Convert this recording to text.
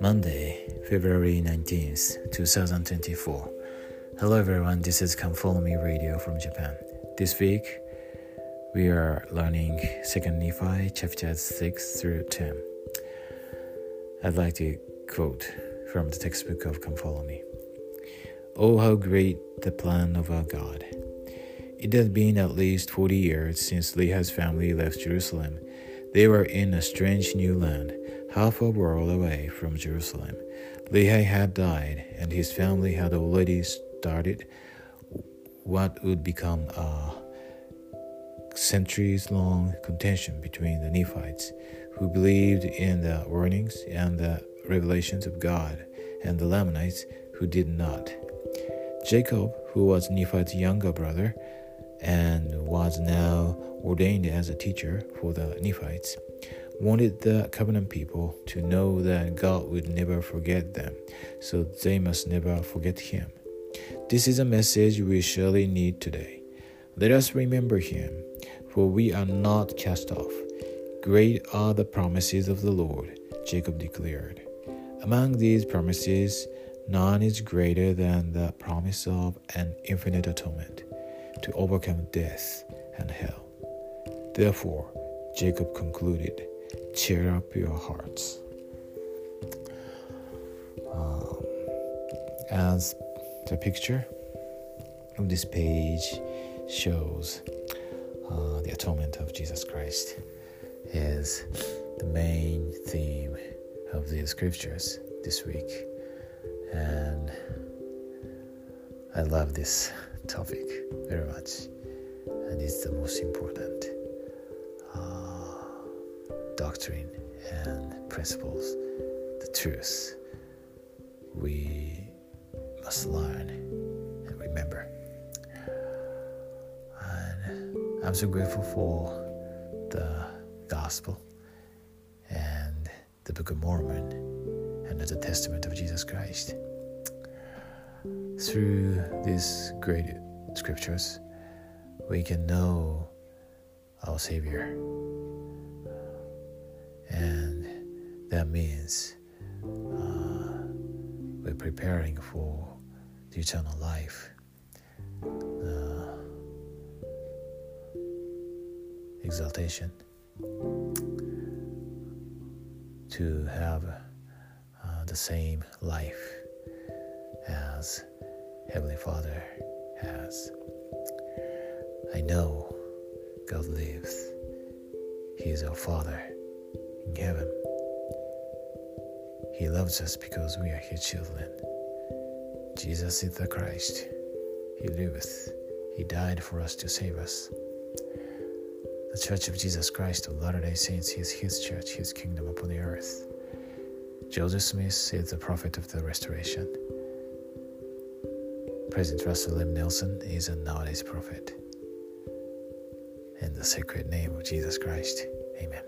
Monday, February 19th, 2024. Hello everyone, this is Come Follow Me Radio from Japan. This week, we are learning 2nd Nephi chapters 6 through 10. I'd like to quote from the textbook of Come Follow Me. Oh, how great the plan of our God! It had been at least 40 years since Lehi's family left Jerusalem. They were in a strange new land half a world away from Jerusalem. Lehi had died, and his family had already started what would become a centuries long contention between the Nephites, who believed in the warnings and the revelations of God, and the Lamanites, who did not. Jacob, who was Nephi's younger brother and was now ordained as a teacher for the Nephites, wanted the covenant people to know that God would never forget them, so they must never forget Him. This is a message we surely need today. Let us remember Him, for we are not cast off. Great are the promises of the Lord, Jacob declared. Among these promises, none is greater than the promise of an infinite atonement to overcome death and hell. Therefore, Jacob concluded, cheer up your hearts. Um, as the picture of this page shows, uh, the atonement of Jesus Christ is the main theme of the scriptures this week, and I love this topic very much, and it's the most important uh, doctrine and principles, the truth we must learn and remember. And I'm so grateful for the gospel and the Book of Mormon and the Testament of Jesus Christ. Through these great scriptures, we can know our Savior and that means uh, we're preparing for the eternal life. Uh, exaltation to have uh, the same life as Heavenly Father has. I know God lives. He is our Father in heaven. He loves us because we are His children. Jesus is the Christ. He liveth. He died for us to save us. The Church of Jesus Christ of Latter day Saints is His church, His kingdom upon the earth. Joseph Smith is the prophet of the restoration. President Russell M. Nelson is a nowadays prophet. In the sacred name of Jesus Christ, amen.